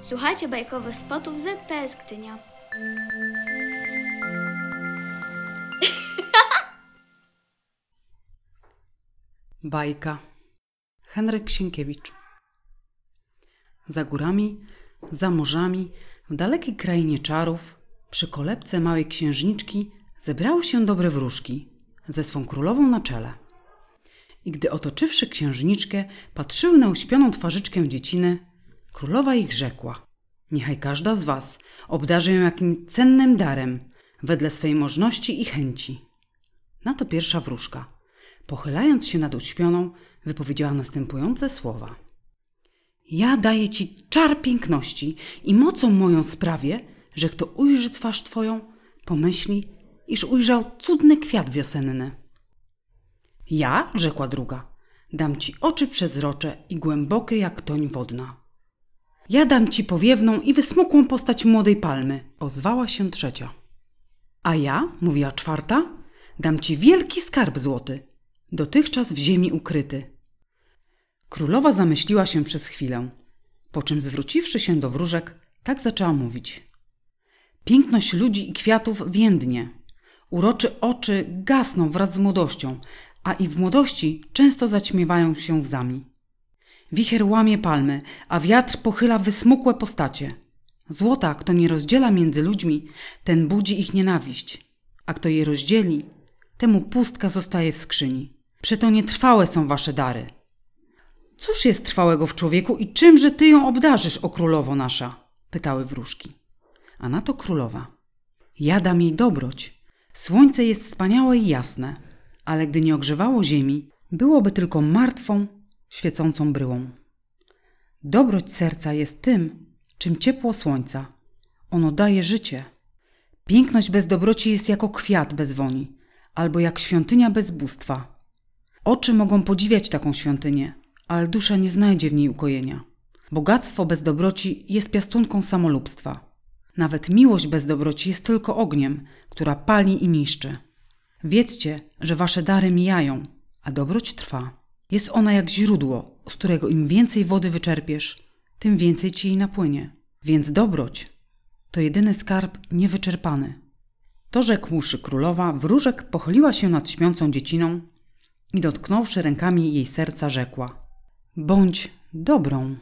Słuchajcie bajkowych spotów ZPS Gdynia. Bajka. Henryk Sienkiewicz. Za górami, za morzami, w dalekiej krainie czarów, przy kolebce małej księżniczki zebrały się dobre wróżki ze swą królową na czele. I gdy otoczywszy księżniczkę, patrzyły na uśpioną twarzyczkę dzieciny, królowa ich rzekła: Niechaj każda z was obdarzy ją jakim cennym darem, wedle swej możności i chęci. Na to pierwsza wróżka, pochylając się nad uśpioną, wypowiedziała następujące słowa. Ja daję ci czar piękności i mocą moją sprawię, że kto ujrzy twarz twoją, pomyśli, iż ujrzał cudny kwiat wiosenny. Ja, rzekła druga, dam ci oczy przezrocze i głębokie jak toń wodna. Ja dam ci powiewną i wysmukłą postać młodej palmy, ozwała się trzecia. A ja, mówiła czwarta, dam ci wielki skarb złoty, dotychczas w ziemi ukryty. Królowa zamyśliła się przez chwilę, po czym zwróciwszy się do wróżek, tak zaczęła mówić. Piękność ludzi i kwiatów więdnie, uroczy oczy gasną wraz z młodością, a i w młodości często zaćmiewają się łzami. Wicher łamie palmy, a wiatr pochyla wysmukłe postacie. Złota, kto nie rozdziela między ludźmi, ten budzi ich nienawiść, a kto je rozdzieli, temu pustka zostaje w skrzyni. Przeto nietrwałe są wasze dary. Cóż jest trwałego w człowieku i czymże ty ją obdarzysz, o królowo nasza? pytały wróżki. A na to królowa. Ja dam jej dobroć. Słońce jest wspaniałe i jasne, ale gdy nie ogrzewało ziemi, byłoby tylko martwą, świecącą bryłą. Dobroć serca jest tym, czym ciepło słońca. Ono daje życie. Piękność bez dobroci jest jako kwiat bez woni, albo jak świątynia bez bóstwa. Oczy mogą podziwiać taką świątynię, ale dusza nie znajdzie w niej ukojenia. Bogactwo bez dobroci jest piastunką samolubstwa. Nawet miłość bez dobroci jest tylko ogniem, która pali i niszczy. Wiedzcie, że wasze dary mijają, a dobroć trwa. Jest ona jak źródło, z którego im więcej wody wyczerpiesz, tym więcej ci jej napłynie. Więc dobroć to jedyny skarb niewyczerpany. To rzekłszy królowa, wróżek pochyliła się nad śpiącą dzieciną i dotknąwszy rękami jej serca rzekła: Bądź dobrą.